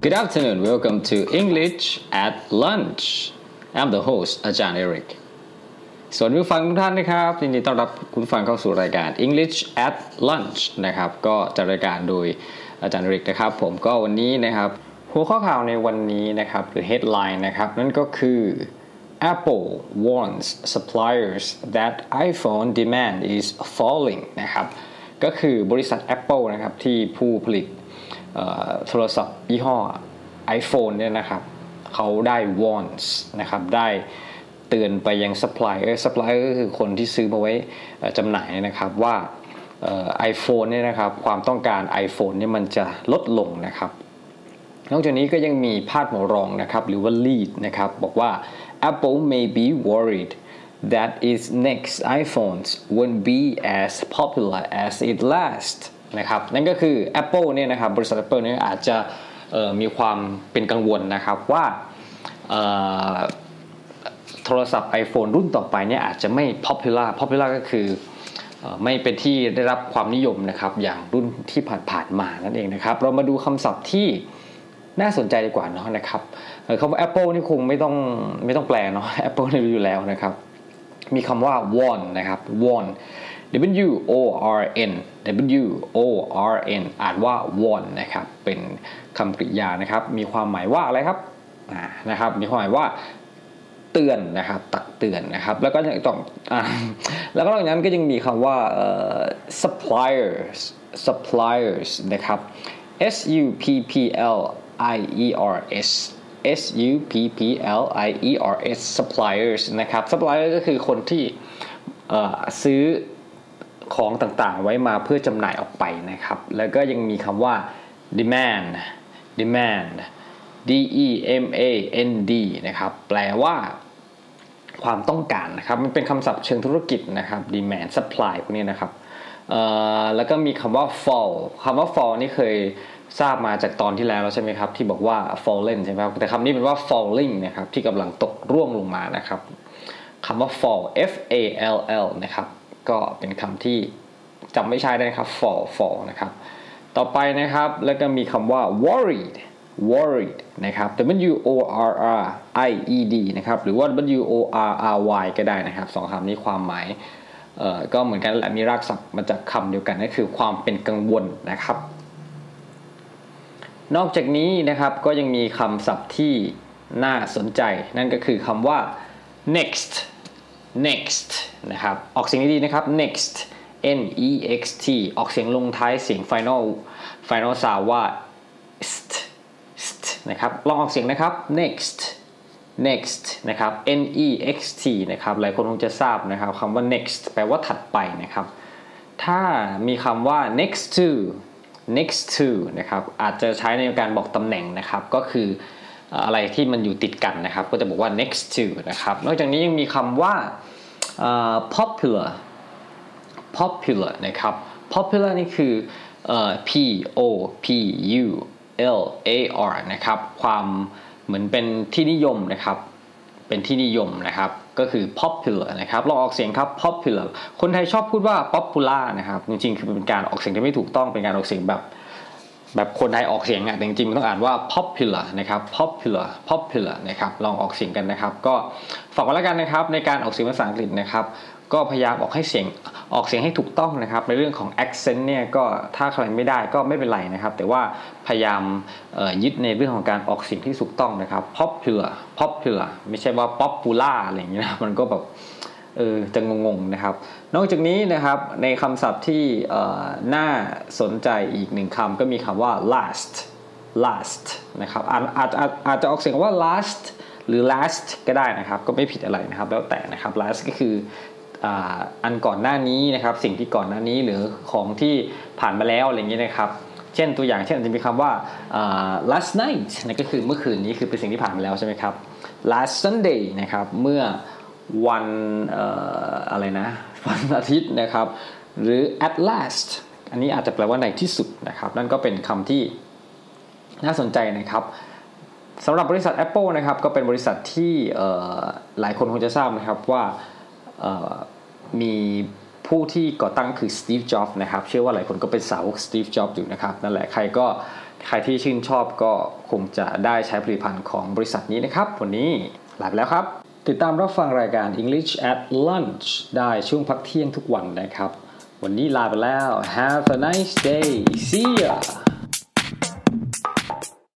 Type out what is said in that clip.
Good afternoon. Welcome to English at Lunch. I'm the host อาจารย์เอริกสวัสดีผู้ฟังทุกท่านนะครับยินดีต้อนรับคุณฟังเข้าสู่รายการ English at Lunch นะครับ ก็จะรายการโดยอาจารย์เอริกนะครับ ผมก็วันนี้นะครับ หัวข้อข่าวในวันนี้นะครับ หรือ headline นะครับ นั่นก็คือ Apple warns suppliers that iPhone demand is falling นะครับก็คือบริษัท Apple นะครับที่ผู้ผลิต โทรศัพท์ยี่ห้อ iPhone เนี่ยนะครับเขาได้ warns นะครับได้เตือนไปยัง supplier supplier ก็คือคนที่ซื้อมาไว้จำหน่ายนะครับว่าไอโฟนเนี่ยนะครับความต้องการ iPhone เนี่ยมันจะลดลงนะครับ นอกจากนี้ก็ยังมีพาดหัวรองนะครับหรือว่า lead นะครับบอกว่า Apple may be worried that its next iPhones won't be as popular as it last นะครับนั่นก็คือ Apple เนี่ยนะครับบริษัท Apple เนี่ยอาจจะมีความเป็นกังวลนะครับว่าโทรศัพท์ iPhone รุ่นต่อไปเนี่ยอาจจะไม่ popular popular ก็คือไม่เป็นที่ได้รับความนิยมนะครับอย่างรุ่นที่ผ่านๆมานั่นเองนะครับ เรามาดูคำศัพท์ที่น่าสนใจดีกว่าเนาะนะครับคำว่า Apple นี่คงไม่ต้องไม่ต้องแปลเนาะ Apple นี่รู้อยู่แล้วนะครับ มีคำว่า warn นะครับ warn W O R N W O R N อ่านว่า warn นะครับ เป็นคำกริยานะครับ มีความหมายว่าอะไรครับนะครับ มีความหมายว่าเตือนนะครับตักเตือนนะครับ แล้วก็ต้องแล้วก็นอกจากนั้นก็ยังมีคำว่า suppliers suppliers นะครับ S U P P L I E R S S U P P L I E R S suppliers นะครับ supplier ก็คือคนที่ซื้อ ของต่างๆ ไว้มาเพื่อจำหน่ายออกไปนะครับ แล้วก็ยังมีคำว่า demand demand D E M A N D นะครับ แปลว่าความต้องการนะครับ มันเป็นคำศัพท์เชิงธุรกิจนะครับ demand supply พวกนี้นะครับแล้วก็มีคำว่า fall คำว่า fall นี่เคยทราบมาจากตอนที่แล้วแล้วใช่ไหมครับ ที่บอกว่า fallen ใช่ไหมครับ แต่คำนี้เป็นว่า falling นะครับ ที่กำลังตกร่วงลงมานะครับคำว่า fall F A L L นะครับ ก็เป็นคำที่จำไม่ใช่ได้นะครับ fall fall นะครับ ต่อไปนะครับ แล้วก็มีคำว่า worried worried นะครับ W O R R I E D นะครับ หรือว่า W O R R Y ก็ได้นะครับสองคำนี้ความหมายก็เหมือนกันแหละมีรากศัพท์มาจากคำเดียวกันนั่นคือความเป็นกังวลนะครับ นอกจากนี้นะครับก็ยังมีคำศัพท์ที่น่าสนใจ นั่นก็คือคำว่า next next นะครับ ออกเสียงดีๆนะครับ next n e x t ออกเสียงลงท้ายเสียง final final sound ว่า st st นะครับ ลองออกเสียงนะครับ next next นะครับ n e x t นะครับ หลายคนคงจะทราบนะครับคำว่า next แปลว่าถัดไปนะครับ ถ้ามีคำว่า next to next to นะครับ อาจจะใช้ในการบอกตำแหน่งนะครับ ก็คือ อะไรที่มันอยู่ติดกันนะครับ ก็จะบอกว่า next to นะครับ นอกจากนี้ยังมีคำว่า popular popular นะครับ popular นี่คือ p o p u l a r นะครับ ความเหมือนเป็นที่นิยมนะครับ เป็นที่นิยมนะครับ ก็คือ popular นะครับ ลองออกเสียงครับ popular คนไทยชอบพูดว่า popular นะครับ จริงๆ คือเป็นการออกเสียงที่ไม่ถูกต้อง เป็นการออกเสียงแบบ แบบคนไทยออกเสียงอะจริงๆมันต้องอ่านว่า popular นะครับ popular popular นะครับลองออกเสียงกันนะครับ ก็ฝากไว้แล้วกันนะครับในการออกเสียงภาษาอังกฤษนะครับก็พยายามออกให้เสียงออกเสียงให้ถูกต้องนะครับ ในเรื่องของ accent เนี่ยก็ถ้าใครไม่ได้ก็ไม่เป็นไรนะครับ แต่ว่าพยายามยึดในเรื่องของการออกเสียงที่ถูกต้องนะครับ popular popular ไม่ใช่ว่า popular อะไรอย่างเงี้ยนะมันก็แบบ เออจะงงๆนะครับ นอกจากนี้นะครับในคำศัพท์ที่น่าสนใจอีกหนึ่งคำก็มีคำว่า last last นะครับอาจอาจอาจจะออกเสียงว่า last หรือ last ก็ได้นะครับ ก็ไม่ผิดอะไรนะครับ แล้วแต่นะครับ last ก็คืออันก่อนหน้านี้นะครับ สิ่งที่ก่อนหน้านี้หรือของที่ผ่านมาแล้วอะไรอย่างนี้นะครับ เช่นตัวอย่างเช่นจะมีคำว่า last night นั่นก็คือเมื่อคืนนี้คือเป็นสิ่งที่ผ่านมาแล้วใช่ไหมครับ last Sunday นะครับเมื่อ วันอะไรนะ วันอาทิตย์นะครับ หรือ at last อันนี้อาจจะแปลว่าในที่สุดนะครับ นั่นก็เป็นคำที่น่าสนใจนะครับสำหรับบริษัท Apple นะครับก็เป็นบริษัทที่หลายคนคงจะทราบนะครับว่ามีผู้ที่ก่อตั้งคือสตีฟจ็อบส์นะครับเชื่อว่าหลายคนก็เป็นสาวกสตีฟจ็อบส์อยู่นะครับนั่นแหละใครก็ใครที่ชื่นชอบก็คงจะได้ใช้ผลิตภัณฑ์ของบริษัทนี้นะครับ วันนี้ลาไปแล้วครับ ติดตามรับฟังรายการ English at Lunch ได้ช่วงพักเที่ยงทุกวันนะครับ วันนี้ลาไปแล้ว Have a nice day see ya